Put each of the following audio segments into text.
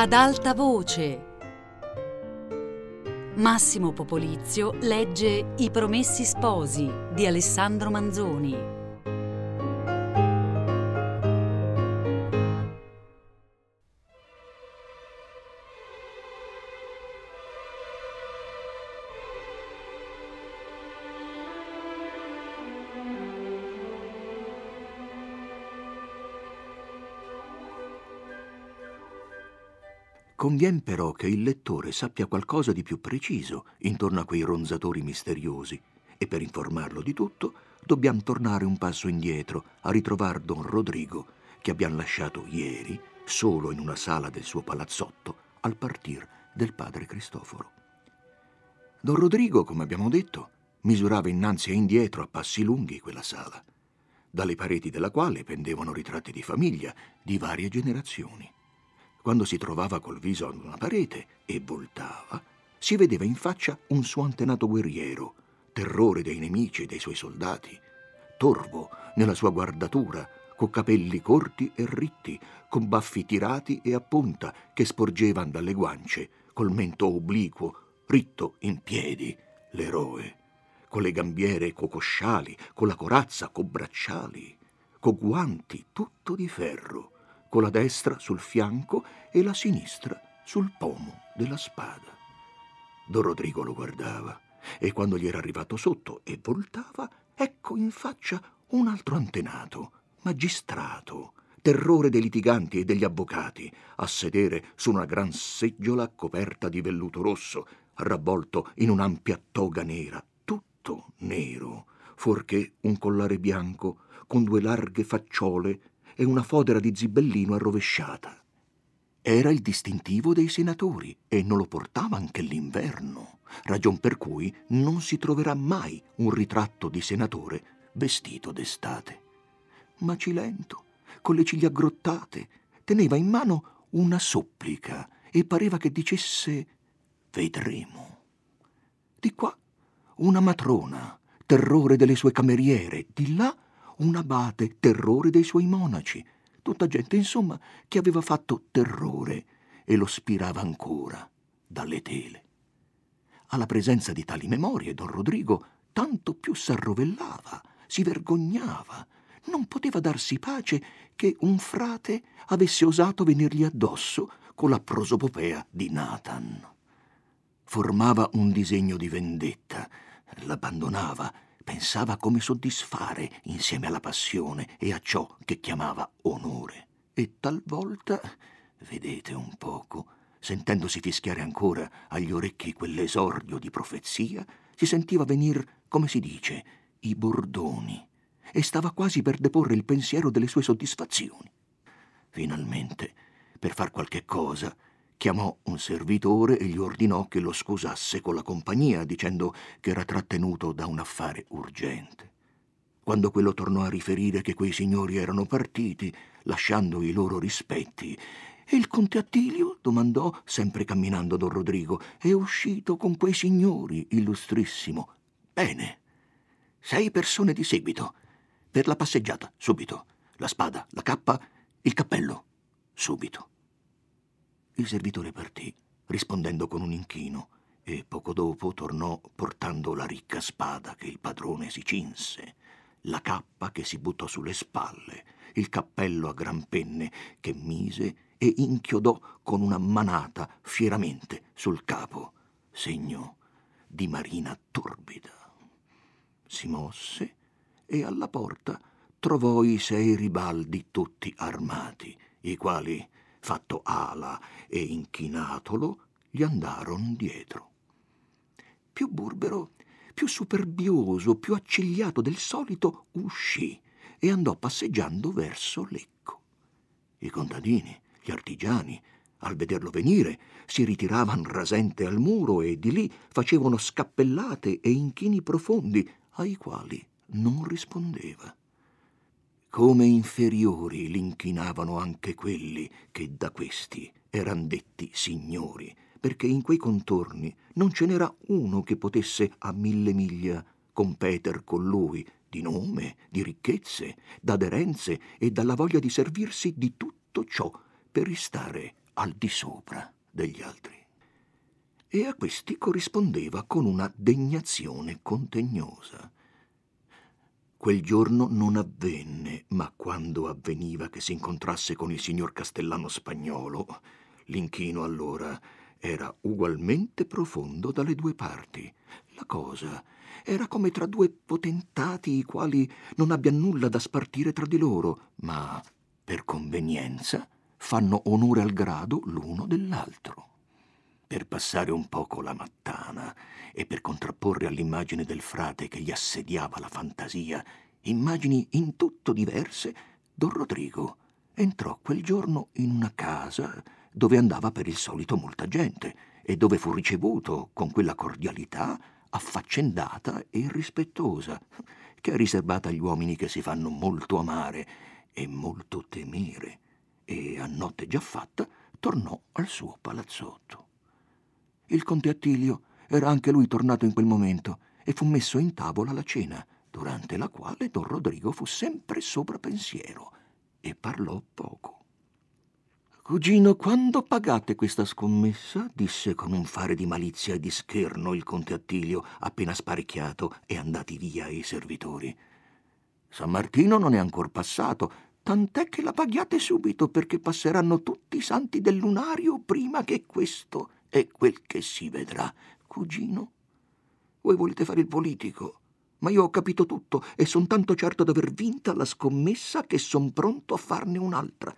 Ad alta voce. Massimo Popolizio legge I Promessi Sposi di Alessandro Manzoni. Convien però che il lettore sappia qualcosa di più preciso intorno a quei ronzatori misteriosi e per informarlo di tutto dobbiamo tornare un passo indietro a ritrovare don Rodrigo che abbiamo lasciato ieri solo in una sala del suo palazzotto al partir del padre Cristoforo. Don Rodrigo, come abbiamo detto, misurava innanzi e indietro a passi lunghi quella sala, dalle pareti della quale pendevano ritratti di famiglia di varie generazioni. Quando si trovava col viso ad una parete e voltava, si vedeva in faccia un suo antenato guerriero, terrore dei nemici e dei suoi soldati, torvo nella sua guardatura, con capelli corti e ritti, con baffi tirati e a punta che sporgevano dalle guance, col mento obliquo, ritto in piedi, l'eroe, con le gambiere cocosciali, con la corazza co bracciali, co guanti tutto di ferro con la destra sul fianco e la sinistra sul pomo della spada. Don Rodrigo lo guardava e quando gli era arrivato sotto e voltava, ecco in faccia un altro antenato, magistrato, terrore dei litiganti e degli avvocati, a sedere su una gran seggiola coperta di velluto rosso, ravvolto in un'ampia toga nera, tutto nero, fuorché un collare bianco con due larghe facciole e una fodera di zibellino arrovesciata. Era il distintivo dei senatori e non lo portava anche l'inverno, ragion per cui non si troverà mai un ritratto di senatore vestito d'estate. Macilento, con le ciglia aggrottate, teneva in mano una supplica e pareva che dicesse vedremo. Di qua una matrona, terrore delle sue cameriere, di là un abate, terrore dei suoi monaci, tutta gente, insomma, che aveva fatto terrore e lo spirava ancora dalle tele. Alla presenza di tali memorie, don Rodrigo tanto più s'arrovellava, si vergognava, non poteva darsi pace che un frate avesse osato venirgli addosso con la prosopopea di Nathan. Formava un disegno di vendetta, l'abbandonava pensava come soddisfare insieme alla passione e a ciò che chiamava onore. E talvolta, vedete un poco, sentendosi fischiare ancora agli orecchi quell'esordio di profezia, si sentiva venir, come si dice, i bordoni, e stava quasi per deporre il pensiero delle sue soddisfazioni. Finalmente, per far qualche cosa, chiamò un servitore e gli ordinò che lo scusasse con la compagnia, dicendo che era trattenuto da un affare urgente. Quando quello tornò a riferire che quei signori erano partiti, lasciando i loro rispetti, e il conte Attilio? domandò, sempre camminando don Rodrigo. È uscito con quei signori, illustrissimo. Bene. Sei persone di seguito. Per la passeggiata, subito. La spada, la cappa, il cappello, subito. Il servitore partì, rispondendo con un inchino, e poco dopo tornò portando la ricca spada che il padrone si cinse, la cappa che si buttò sulle spalle, il cappello a gran penne che mise e inchiodò con una manata fieramente sul capo, segno di marina torbida. Si mosse e alla porta trovò i sei ribaldi tutti armati, i quali fatto ala e inchinatolo, gli andarono dietro. Più burbero, più superbioso, più accigliato del solito, uscì e andò passeggiando verso Lecco. I contadini, gli artigiani, al vederlo venire, si ritiravano rasente al muro e di lì facevano scappellate e inchini profondi, ai quali non rispondeva come inferiori l'inchinavano anche quelli che da questi eran detti signori, perché in quei contorni non ce n'era uno che potesse a mille miglia competer con lui di nome, di ricchezze, d'aderenze e dalla voglia di servirsi di tutto ciò per ristare al di sopra degli altri. E a questi corrispondeva con una degnazione contegnosa. Quel giorno non avvenne, ma quando avveniva che si incontrasse con il signor Castellano spagnolo, l'inchino allora era ugualmente profondo dalle due parti. La cosa era come tra due potentati i quali non abbia nulla da spartire tra di loro, ma per convenienza fanno onore al grado l'uno dell'altro. Per passare un poco la mattana e per contrapporre all'immagine del frate che gli assediava la fantasia immagini in tutto diverse, don Rodrigo entrò quel giorno in una casa dove andava per il solito molta gente e dove fu ricevuto con quella cordialità affaccendata e rispettosa che è riservata agli uomini che si fanno molto amare e molto temere e a notte già fatta tornò al suo palazzotto. Il conte Attilio era anche lui tornato in quel momento e fu messo in tavola la cena, durante la quale don Rodrigo fu sempre sopra pensiero e parlò poco. Cugino, quando pagate questa scommessa? disse con un fare di malizia e di scherno il conte Attilio, appena sparecchiato e andati via i servitori. San Martino non è ancor passato, tant'è che la paghiate subito perché passeranno tutti i santi del lunario prima che questo è quel che si vedrà. Cugino, voi volete fare il politico, ma io ho capito tutto e son tanto certo d'aver vinta la scommessa che son pronto a farne un'altra.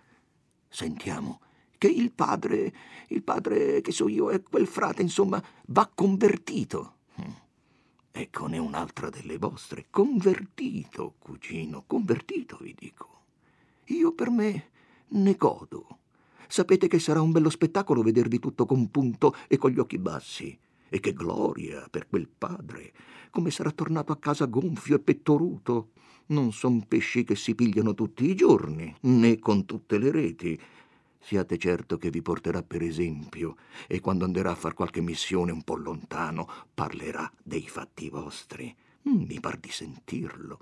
Sentiamo che il padre, il padre che so io, è quel frate, insomma, va convertito. Hm. Eccone un'altra delle vostre. Convertito, cugino, convertito, vi dico. Io per me ne godo. Sapete che sarà un bello spettacolo vedervi tutto compunto e con gli occhi bassi. E che gloria per quel padre, come sarà tornato a casa gonfio e pettoruto. Non son pesci che si pigliano tutti i giorni, né con tutte le reti. Siate certo che vi porterà per esempio e quando anderà a far qualche missione un po' lontano parlerà dei fatti vostri. Mi par di sentirlo.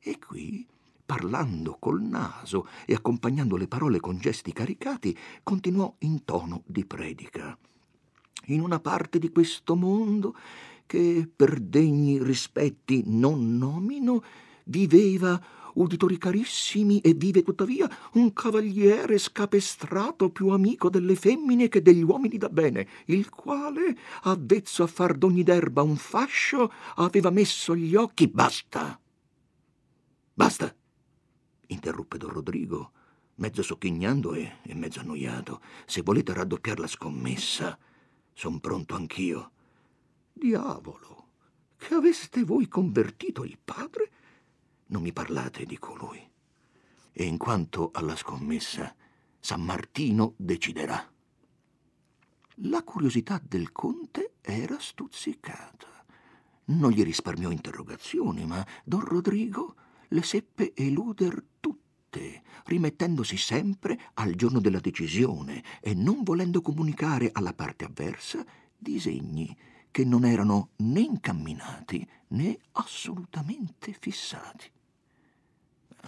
E qui parlando col naso e accompagnando le parole con gesti caricati, continuò in tono di predica. In una parte di questo mondo, che per degni rispetti non nomino, viveva, uditori carissimi, e vive tuttavia un cavaliere scapestrato più amico delle femmine che degli uomini da bene, il quale, avvezzo a far d'ogni derba un fascio, aveva messo gli occhi. Basta! Basta! Interruppe don Rodrigo, mezzo sogghignando e, e mezzo annoiato. Se volete raddoppiare la scommessa, son pronto anch'io. Diavolo, che aveste voi convertito il padre? Non mi parlate di colui. E in quanto alla scommessa, San Martino deciderà. La curiosità del conte era stuzzicata. Non gli risparmiò interrogazioni, ma don Rodrigo le seppe eluder tutte, rimettendosi sempre al giorno della decisione e non volendo comunicare alla parte avversa disegni che non erano né incamminati né assolutamente fissati.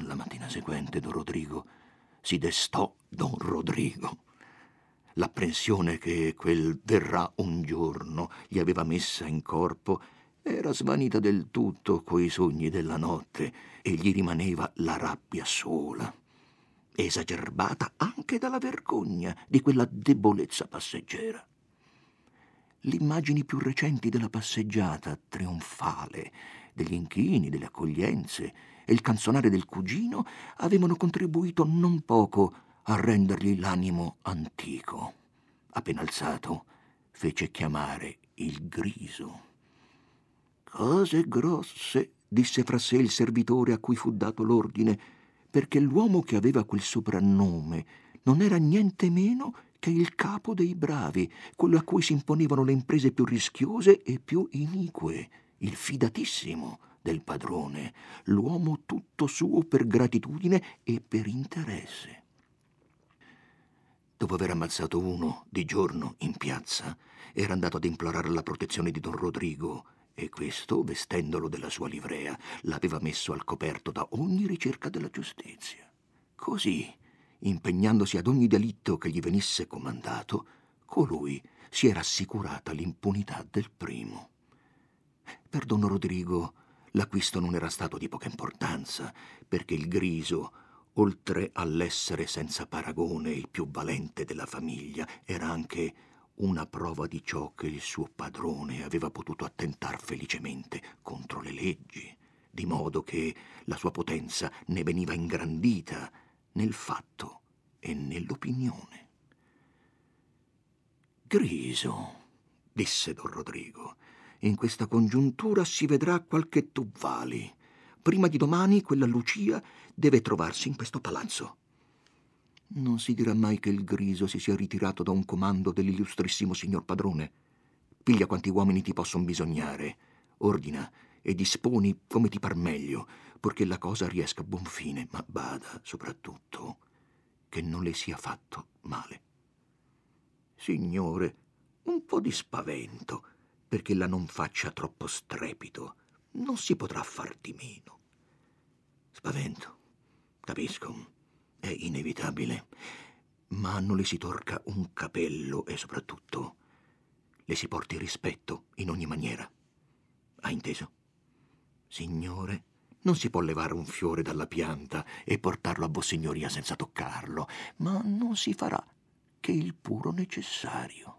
La mattina seguente don Rodrigo si destò don Rodrigo. L'apprensione che quel verrà un giorno gli aveva messa in corpo era svanita del tutto coi sogni della notte e gli rimaneva la rabbia sola, esagerbata anche dalla vergogna di quella debolezza passeggera. Le immagini più recenti della passeggiata trionfale, degli inchini, delle accoglienze e il canzonare del cugino avevano contribuito non poco a rendergli l'animo antico. Appena alzato, fece chiamare il griso. Cose grosse, disse fra sé il servitore a cui fu dato l'ordine, perché l'uomo che aveva quel soprannome non era niente meno che il capo dei bravi, quello a cui si imponevano le imprese più rischiose e più inique, il fidatissimo del padrone, l'uomo tutto suo per gratitudine e per interesse. Dopo aver ammazzato uno di giorno in piazza, era andato ad implorare la protezione di don Rodrigo e questo, vestendolo della sua livrea, l'aveva messo al coperto da ogni ricerca della giustizia. Così, impegnandosi ad ogni delitto che gli venisse comandato, colui si era assicurata l'impunità del primo. Per don Rodrigo l'acquisto non era stato di poca importanza, perché il griso, oltre all'essere senza paragone il più valente della famiglia, era anche una prova di ciò che il suo padrone aveva potuto attentar felicemente contro le leggi, di modo che la sua potenza ne veniva ingrandita nel fatto e nell'opinione. Griso, disse don Rodrigo, in questa congiuntura si vedrà qualche tu vali. Prima di domani quella Lucia deve trovarsi in questo palazzo. Non si dirà mai che il griso si sia ritirato da un comando dell'illustrissimo signor padrone. Piglia quanti uomini ti possono bisognare, ordina e disponi come ti par meglio, purché la cosa riesca a buon fine, ma bada soprattutto che non le sia fatto male. Signore, un po' di spavento, perché la non faccia troppo strepito. Non si potrà far di meno. Spavento, capisco, è inevitabile, ma non le si torca un capello e soprattutto le si porti rispetto in ogni maniera. Ha inteso? Signore, non si può levare un fiore dalla pianta e portarlo a Vossignoria senza toccarlo, ma non si farà che il puro necessario.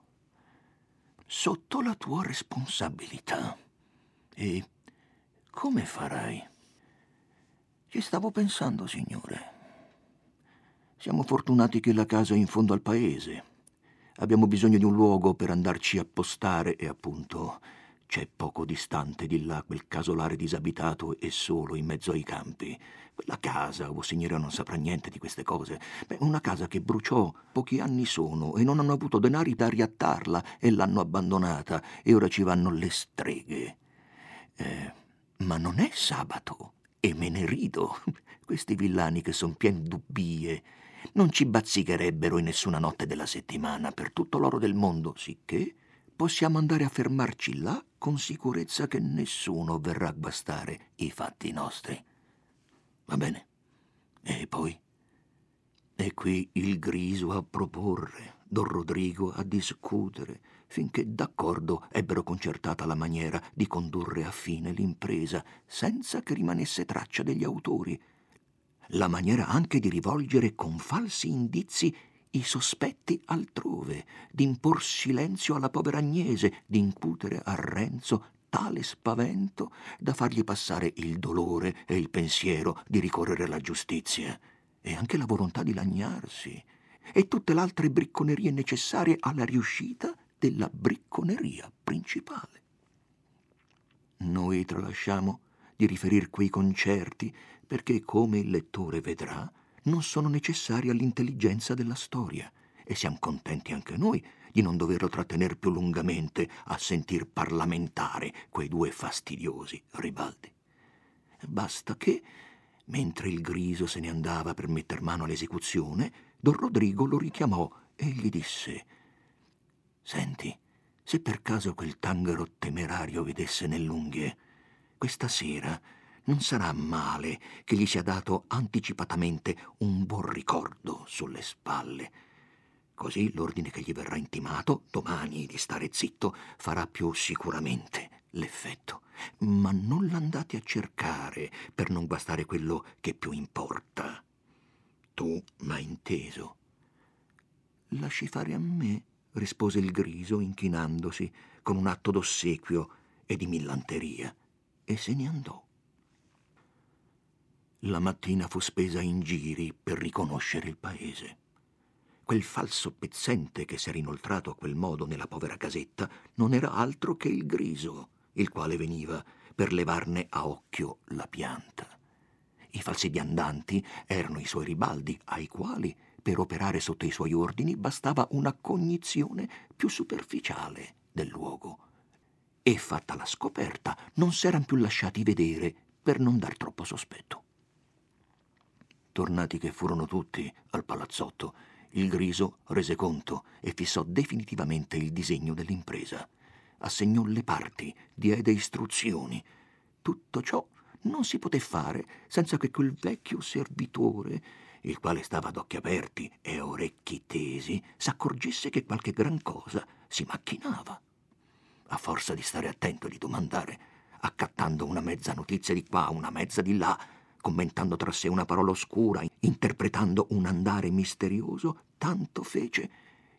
Sotto la tua responsabilità. E come farai? Ci stavo pensando, signore. Siamo fortunati che la casa è in fondo al paese. Abbiamo bisogno di un luogo per andarci a postare e appunto c'è poco distante di là quel casolare disabitato e solo in mezzo ai campi. Quella casa, o signora non saprà niente di queste cose. Beh, una casa che bruciò pochi anni sono e non hanno avuto denari da riattarla e l'hanno abbandonata e ora ci vanno le streghe. Eh, ma non è sabato e me ne rido. Questi villani che son pieni dubbie non ci bazzicherebbero in nessuna notte della settimana per tutto l'oro del mondo, sicché possiamo andare a fermarci là con sicurezza che nessuno verrà a guastare i fatti nostri. Va bene? E poi? E qui il griso a proporre, Don Rodrigo a discutere, finché d'accordo ebbero concertata la maniera di condurre a fine l'impresa, senza che rimanesse traccia degli autori, la maniera anche di rivolgere con falsi indizi i sospetti altrove, d'impor silenzio alla povera Agnese, d'incutere a Renzo tale spavento da fargli passare il dolore e il pensiero di ricorrere alla giustizia, e anche la volontà di lagnarsi, e tutte le altre bricconerie necessarie alla riuscita della bricconeria principale. Noi tralasciamo di riferir quei concerti perché, come il lettore vedrà, non sono necessari all'intelligenza della storia e siamo contenti anche noi di non doverlo trattenere più lungamente a sentir parlamentare quei due fastidiosi ribaldi. Basta che, mentre il griso se ne andava per metter mano all'esecuzione, don Rodrigo lo richiamò e gli disse Senti, se per caso quel tanghero temerario vedesse nell'unghie, questa sera non sarà male che gli sia dato anticipatamente un buon ricordo sulle spalle. Così l'ordine che gli verrà intimato domani di stare zitto farà più sicuramente l'effetto. Ma non l'andate a cercare per non guastare quello che più importa. Tu m'hai inteso. Lasci fare a me, rispose il griso inchinandosi con un atto d'ossequio e di millanteria, e se ne andò. La mattina fu spesa in giri per riconoscere il paese. Quel falso pezzente che s'era inoltrato a quel modo nella povera casetta non era altro che il griso, il quale veniva per levarne a occhio la pianta. I falsi viandanti erano i suoi ribaldi, ai quali, per operare sotto i suoi ordini, bastava una cognizione più superficiale del luogo. E fatta la scoperta, non s'eran più lasciati vedere per non dar troppo sospetto. Tornati che furono tutti al palazzotto, il Griso rese conto e fissò definitivamente il disegno dell'impresa. Assegnò le parti, diede istruzioni. Tutto ciò non si poté fare senza che quel vecchio servitore, il quale stava ad occhi aperti e orecchi tesi, s'accorgesse che qualche gran cosa si macchinava. A forza di stare attento e di domandare, accattando una mezza notizia di qua, una mezza di là, commentando tra sé una parola oscura, interpretando un andare misterioso, tanto fece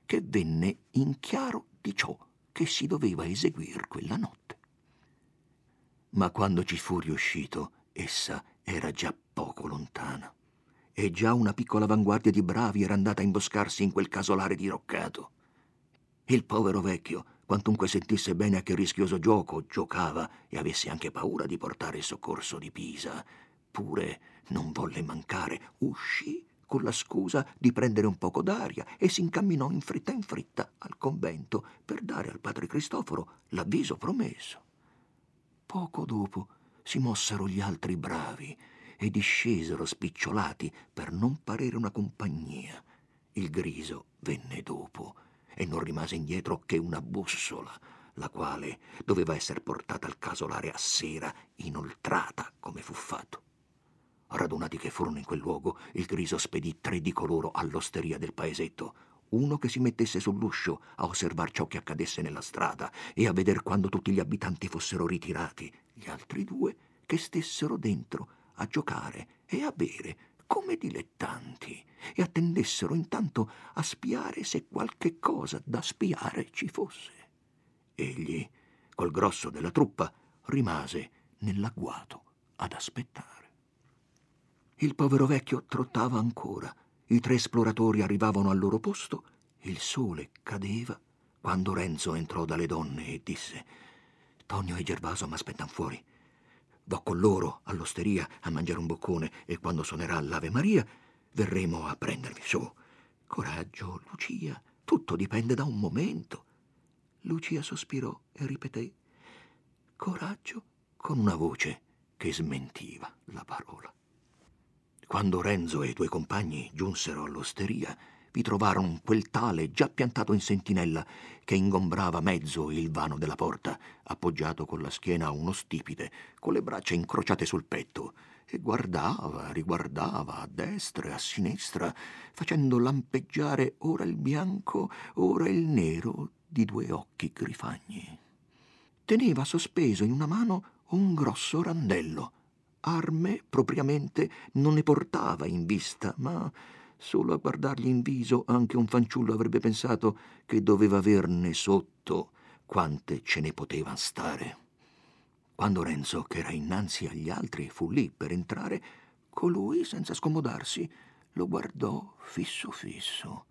che venne in chiaro di ciò che si doveva eseguire quella notte. Ma quando ci fu riuscito, essa era già poco lontana e già una piccola avanguardia di bravi era andata a imboscarsi in quel casolare diroccato. Il povero vecchio, quantunque sentisse bene a che rischioso gioco giocava e avesse anche paura di portare il soccorso di Pisa, pure non volle mancare, uscì con la scusa di prendere un poco d'aria e si incamminò in fretta in fretta al convento per dare al padre Cristoforo l'avviso promesso. Poco dopo si mossero gli altri bravi e discesero spicciolati per non parere una compagnia. Il griso venne dopo e non rimase indietro che una bussola, la quale doveva essere portata al casolare a sera, inoltrata come fu fatto. Radunati che furono in quel luogo, il griso spedì tre di coloro all'osteria del paesetto, uno che si mettesse sull'uscio a osservar ciò che accadesse nella strada e a veder quando tutti gli abitanti fossero ritirati, gli altri due che stessero dentro a giocare e a bere come dilettanti e attendessero intanto a spiare se qualche cosa da spiare ci fosse. Egli, col grosso della truppa, rimase nell'agguato ad aspettare. Il povero vecchio trottava ancora. I tre esploratori arrivavano al loro posto. Il sole cadeva quando Renzo entrò dalle donne e disse: Tonio e Gervaso mi aspettano fuori. Vo con loro all'osteria a mangiare un boccone e quando suonerà l'Ave Maria verremo a prendervi su. Coraggio, Lucia, tutto dipende da un momento. Lucia sospirò e ripeté: Coraggio, con una voce che smentiva la parola. Quando Renzo e i due compagni giunsero all'osteria, vi trovarono quel tale già piantato in sentinella che ingombrava mezzo il vano della porta, appoggiato con la schiena a uno stipite, con le braccia incrociate sul petto, e guardava, riguardava a destra e a sinistra, facendo lampeggiare ora il bianco, ora il nero di due occhi grifagni. Teneva sospeso in una mano un grosso randello Arme, propriamente, non ne portava in vista, ma solo a guardargli in viso anche un fanciullo avrebbe pensato che doveva averne sotto quante ce ne poteva stare. Quando Renzo, che era innanzi agli altri, fu lì per entrare, colui, senza scomodarsi, lo guardò fisso fisso.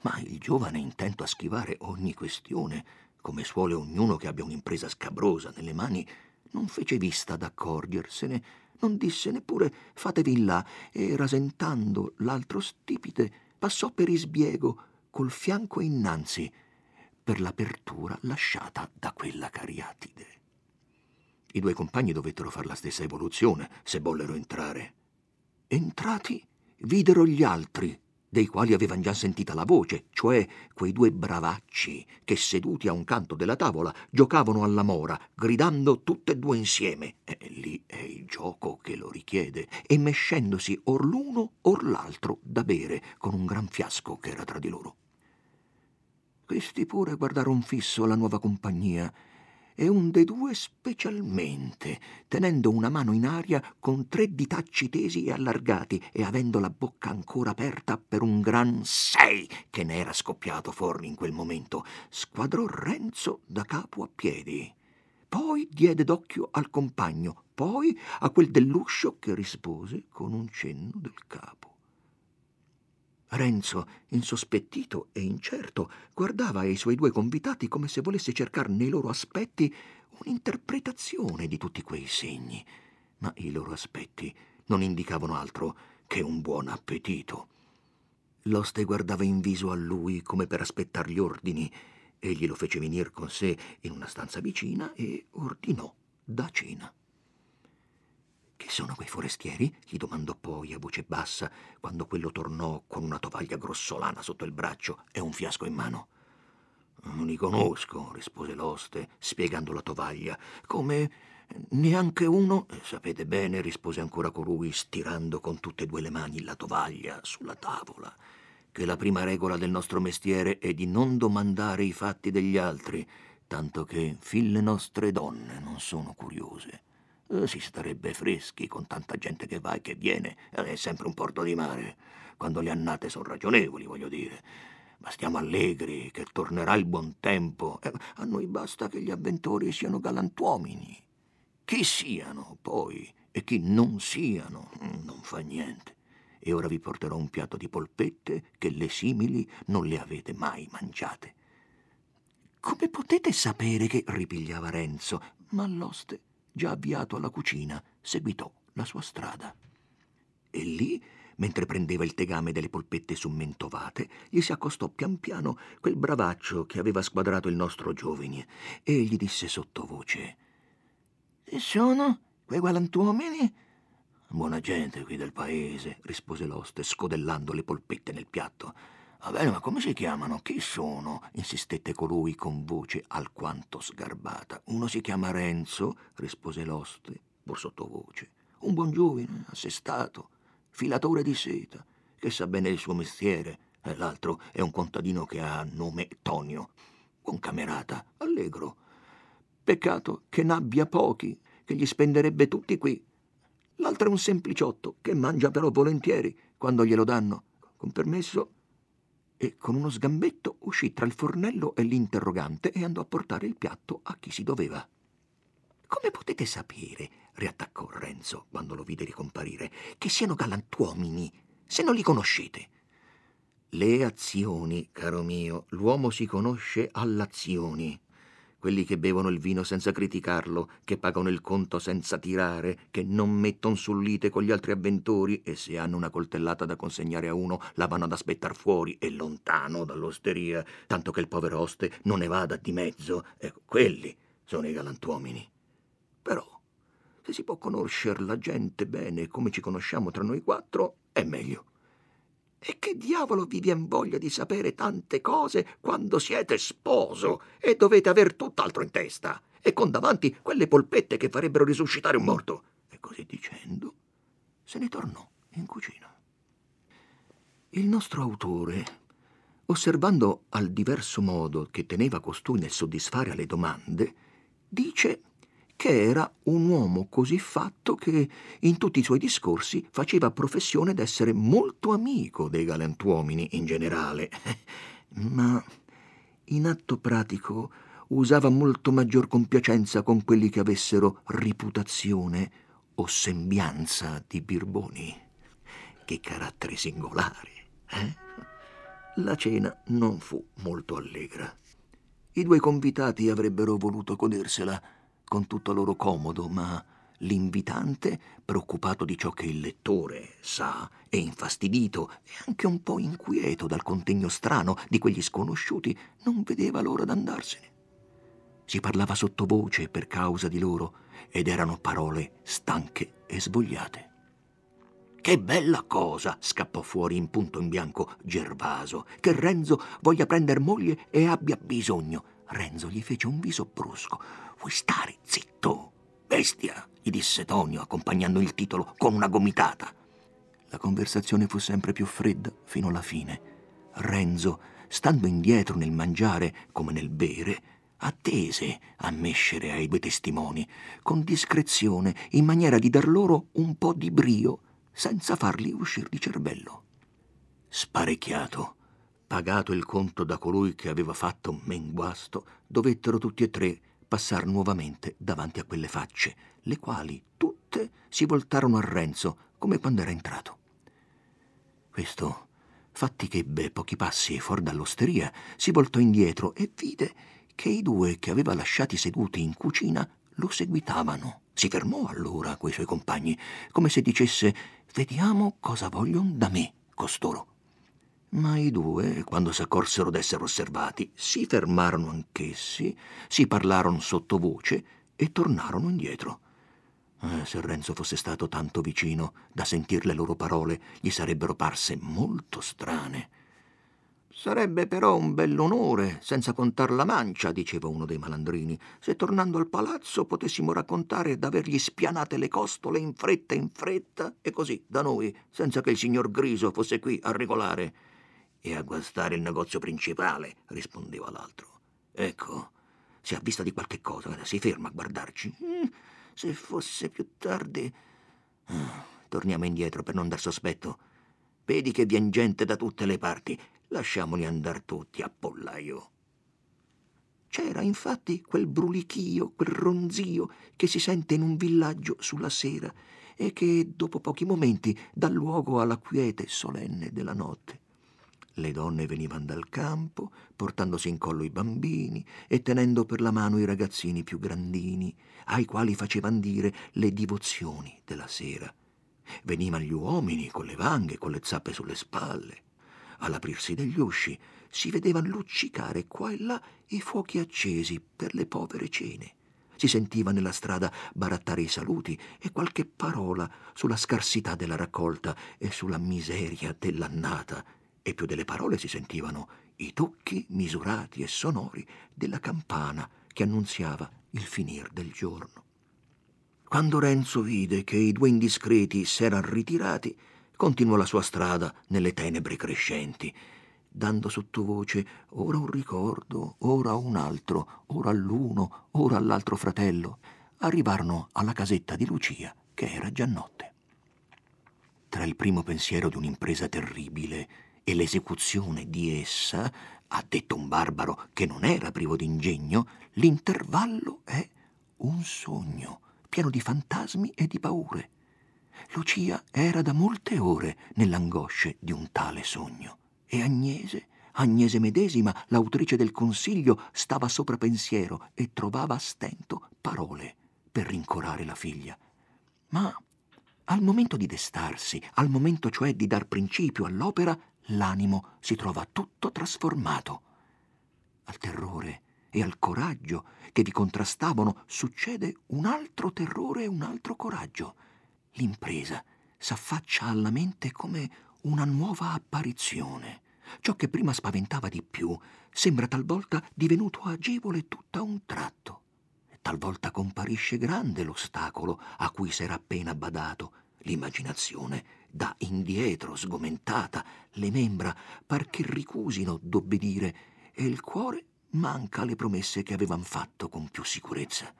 Ma il giovane, intento a schivare ogni questione, come suole ognuno che abbia un'impresa scabrosa nelle mani, non fece vista d'accorgersene non disse neppure fatevi là e rasentando l'altro stipite passò per isbiego col fianco innanzi per l'apertura lasciata da quella cariatide. I due compagni dovettero far la stessa evoluzione se vollero entrare. Entrati, videro gli altri dei quali avevano già sentita la voce, cioè quei due bravacci che seduti a un canto della tavola giocavano alla mora, gridando tutte e due insieme. E lì è il gioco che lo richiede, e mescendosi or l'uno or l'altro da bere con un gran fiasco che era tra di loro. Questi pure guardarono fisso la nuova compagnia e un dei due specialmente, tenendo una mano in aria con tre ditacci tesi e allargati e avendo la bocca ancora aperta per un gran sei che ne era scoppiato fuori in quel momento, squadrò Renzo da capo a piedi. Poi diede d'occhio al compagno, poi a quel dell'uscio che rispose con un cenno del capo. Renzo, insospettito e incerto, guardava i suoi due convitati come se volesse cercare nei loro aspetti un'interpretazione di tutti quei segni, ma i loro aspetti non indicavano altro che un buon appetito. L'oste guardava in viso a lui come per aspettar gli ordini. Egli lo fece venire con sé in una stanza vicina e ordinò da cena. Che sono quei forestieri? gli domandò poi a voce bassa, quando quello tornò con una tovaglia grossolana sotto il braccio e un fiasco in mano. Non li conosco, rispose l'oste, spiegando la tovaglia, come Neanche uno? Sapete bene, rispose ancora colui, stirando con tutte e due le mani la tovaglia sulla tavola, che la prima regola del nostro mestiere è di non domandare i fatti degli altri, tanto che fin le nostre donne non sono curiose. Eh, si starebbe freschi con tanta gente che va e che viene, è sempre un porto di mare, quando le annate sono ragionevoli, voglio dire ma stiamo allegri che tornerà il buon tempo. Eh, a noi basta che gli avventori siano galantuomini. Chi siano poi e chi non siano, mm, non fa niente. E ora vi porterò un piatto di polpette che le simili non le avete mai mangiate. Come potete sapere che... ripigliava Renzo, ma l'oste, già avviato alla cucina, seguitò la sua strada. E lì mentre prendeva il tegame delle polpette summentovate, gli si accostò pian piano quel bravaccio che aveva squadrato il nostro giovine e gli disse sottovoce: E sono quei galantuomini? Buona gente qui del paese, rispose l'oste, scodellando le polpette nel piatto. Va bene, ma come si chiamano? Chi sono? insistette colui con voce alquanto sgarbata. Uno si chiama Renzo, rispose l'oste, pur sottovoce. Un buon giovine, assestato, filatore di seta, che sa bene il suo mestiere, e l'altro è un contadino che ha nome Tonio, un camerata, allegro. Peccato che n'abbia pochi, che gli spenderebbe tutti qui. L'altro è un sempliciotto, che mangia però volentieri quando glielo danno. Con permesso? E con uno sgambetto uscì tra il fornello e l'interrogante e andò a portare il piatto a chi si doveva. Come potete sapere, riattaccò Renzo quando lo vide ricomparire, che siano galantuomini, se non li conoscete? Le azioni, caro mio, l'uomo si conosce all'azioni. Quelli che bevono il vino senza criticarlo, che pagano il conto senza tirare, che non mettono sul lite con gli altri avventori e se hanno una coltellata da consegnare a uno la vanno ad aspettar fuori e lontano dall'osteria, tanto che il povero oste non ne vada di mezzo. Ecco, quelli sono i galantuomini. Però, se si può conoscere la gente bene come ci conosciamo tra noi quattro, è meglio. E che diavolo vi viene voglia di sapere tante cose quando siete sposo e dovete aver tutt'altro in testa e con davanti quelle polpette che farebbero risuscitare un morto? E così dicendo, se ne tornò in cucina. Il nostro autore, osservando al diverso modo che teneva costui nel soddisfare alle domande, dice che era un uomo così fatto che in tutti i suoi discorsi faceva professione d'essere molto amico dei galantuomini in generale, ma in atto pratico usava molto maggior compiacenza con quelli che avessero reputazione o sembianza di birboni. Che carattere singolare, eh? La cena non fu molto allegra. I due convitati avrebbero voluto godersela con tutto loro comodo, ma l'invitante, preoccupato di ciò che il lettore sa e infastidito e anche un po' inquieto dal contegno strano di quegli sconosciuti, non vedeva l'ora d'andarsene. Si parlava sottovoce per causa di loro ed erano parole stanche e svogliate. Che bella cosa! scappò fuori in punto in bianco Gervaso, che Renzo voglia prender moglie e abbia bisogno. Renzo gli fece un viso brusco. Vuoi stare zitto? Bestia, gli disse Tonio, accompagnando il titolo con una gomitata. La conversazione fu sempre più fredda fino alla fine. Renzo, stando indietro nel mangiare come nel bere, attese a mescere ai due testimoni, con discrezione, in maniera di dar loro un po' di brio, senza farli uscire di cervello. Sparecchiato, pagato il conto da colui che aveva fatto men guasto, dovettero tutti e tre passar nuovamente davanti a quelle facce, le quali tutte si voltarono a Renzo come quando era entrato. Questo, fatti che ebbe pochi passi fuori dall'osteria, si voltò indietro e vide che i due che aveva lasciati seduti in cucina lo seguitavano. Si fermò allora coi suoi compagni, come se dicesse Vediamo cosa vogliono da me costoro. Ma i due, quando s'accorsero d'essere osservati, si fermarono anch'essi, si parlarono sottovoce e tornarono indietro. Eh, se Renzo fosse stato tanto vicino da sentir le loro parole, gli sarebbero parse molto strane. Sarebbe però un bell'onore, senza contar la mancia, diceva uno dei malandrini, se tornando al palazzo potessimo raccontare d'avergli spianate le costole in fretta in fretta e così da noi, senza che il signor Griso fosse qui a regolare. E a guastare il negozio principale, rispondeva l'altro. Ecco, si ha vista di qualche cosa, si ferma a guardarci. Mm, se fosse più tardi. Ah, torniamo indietro per non dar sospetto. Vedi che vien gente da tutte le parti Lasciamoli andar tutti a pollaio. C'era infatti quel brulichio, quel ronzio che si sente in un villaggio sulla sera e che dopo pochi momenti dà luogo alla quiete solenne della notte. Le donne venivano dal campo, portandosi in collo i bambini e tenendo per la mano i ragazzini più grandini, ai quali facevano dire le divozioni della sera. Venivano gli uomini con le vanghe, con le zappe sulle spalle all'aprirsi degli usci, si vedevano luccicare qua e là i fuochi accesi per le povere cene. Si sentiva nella strada barattare i saluti e qualche parola sulla scarsità della raccolta e sulla miseria dell'annata, e più delle parole si sentivano i tocchi misurati e sonori della campana che annunziava il finir del giorno. Quando Renzo vide che i due indiscreti s'erano ritirati, continuò la sua strada nelle tenebre crescenti, dando sottovoce ora un ricordo, ora un altro, ora all'uno, ora all'altro fratello. Arrivarono alla casetta di Lucia, che era già notte. Tra il primo pensiero di un'impresa terribile e l'esecuzione di essa, ha detto un barbaro che non era privo d'ingegno, l'intervallo è un sogno, pieno di fantasmi e di paure. Lucia era da molte ore nell'angosce di un tale sogno. E Agnese, Agnese medesima, l'autrice del consiglio, stava sopra pensiero e trovava a stento parole per rincorare la figlia. Ma al momento di destarsi, al momento cioè di dar principio all'opera, l'animo si trova tutto trasformato. Al terrore e al coraggio che vi contrastavano succede un altro terrore e un altro coraggio l'impresa s'affaccia alla mente come una nuova apparizione. Ciò che prima spaventava di più sembra talvolta divenuto agevole tutta un tratto. Talvolta comparisce grande l'ostacolo a cui s'era appena badato. L'immaginazione dà indietro, sgomentata, le membra par che ricusino d'obbedire e il cuore manca alle promesse che avevan fatto con più sicurezza.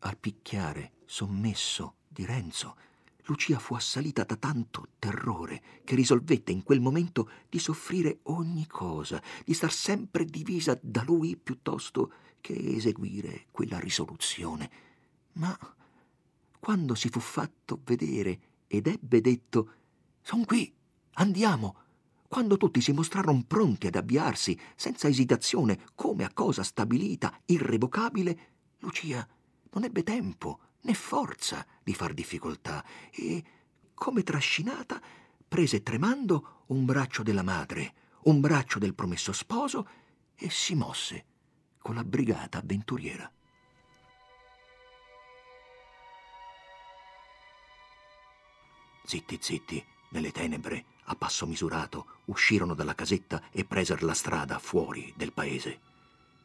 Al picchiare sommesso di Renzo, Lucia fu assalita da tanto terrore che risolvette in quel momento di soffrire ogni cosa, di star sempre divisa da lui piuttosto che eseguire quella risoluzione. Ma quando si fu fatto vedere ed ebbe detto Son qui, andiamo, quando tutti si mostrarono pronti ad avviarsi, senza esitazione, come a cosa stabilita, irrevocabile, Lucia non ebbe tempo né forza di far difficoltà e, come trascinata, prese tremando un braccio della madre, un braccio del promesso sposo e si mosse con la brigata avventuriera. Zitti, zitti, nelle tenebre, a passo misurato, uscirono dalla casetta e presero la strada fuori del paese.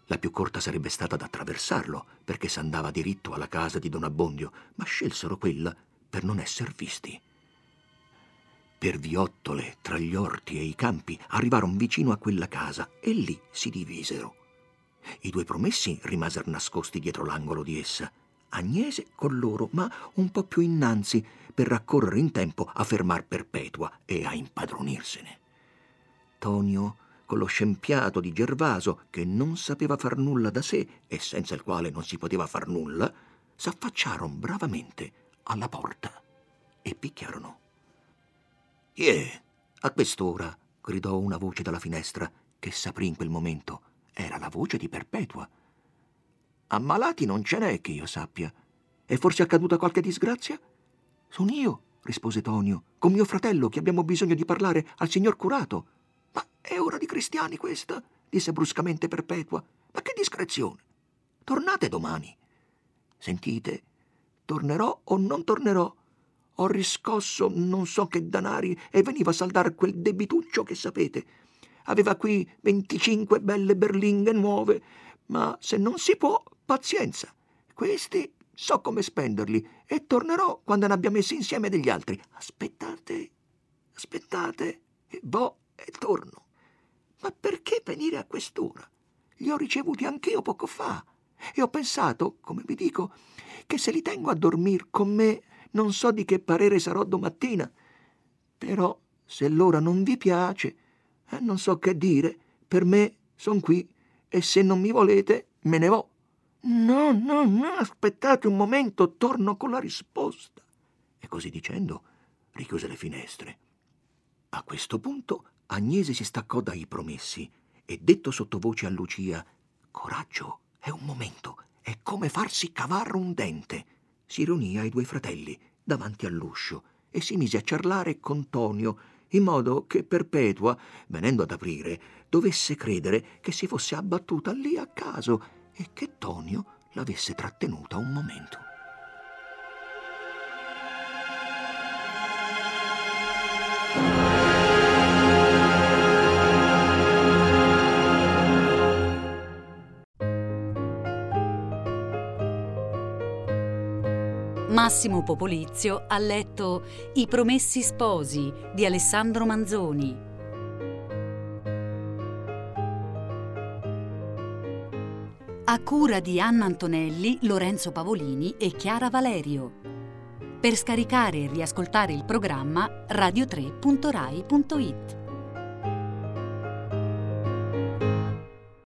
La più corta sarebbe stata ad attraversarlo, perché s'andava diritto alla casa di Don Abbondio, ma scelsero quella per non esser visti. Per viottole, tra gli orti e i campi, arrivarono vicino a quella casa e lì si divisero. I due promessi rimasero nascosti dietro l'angolo di essa. Agnese con loro, ma un po' più innanzi, per raccorrere in tempo a fermar Perpetua e a impadronirsene. Tonio con lo scempiato di Gervaso, che non sapeva far nulla da sé e senza il quale non si poteva far nulla, s'affacciarono bravamente alla porta e picchiarono. Chi è? A quest'ora? gridò una voce dalla finestra, che s'aprì in quel momento. Era la voce di Perpetua. Ammalati non ce n'è che io sappia. È forse accaduta qualche disgrazia? Sono io, rispose Tonio, con mio fratello che abbiamo bisogno di parlare al signor curato. È ora di cristiani questa, disse bruscamente Perpetua. Ma che discrezione! Tornate domani. Sentite, tornerò o non tornerò. Ho riscosso non so che danari e veniva a saldare quel debituccio che sapete. aveva qui 25 belle berlinghe nuove, ma se non si può, pazienza. Questi so come spenderli e tornerò quando ne abbia messi insieme degli altri. Aspettate, aspettate, e boh, e torno. Ma perché venire a quest'ora? Li ho ricevuti anch'io poco fa e ho pensato, come vi dico, che se li tengo a dormire con me non so di che parere sarò domattina. Però se l'ora non vi piace, eh, non so che dire, per me son qui e se non mi volete me ne vo'. No, no, no, aspettate un momento, torno con la risposta. E così dicendo, richiuse le finestre. A questo punto Agnese si staccò dai promessi e detto sottovoce a Lucia: Coraggio, è un momento, è come farsi cavare un dente. Si riunì ai due fratelli davanti all'uscio e si mise a ciarlare con Tonio, in modo che Perpetua, venendo ad aprire, dovesse credere che si fosse abbattuta lì a caso e che Tonio l'avesse trattenuta un momento. Massimo Popolizio ha letto I Promessi Sposi di Alessandro Manzoni. A cura di Anna Antonelli, Lorenzo Pavolini e Chiara Valerio. Per scaricare e riascoltare il programma radio3.rai.it.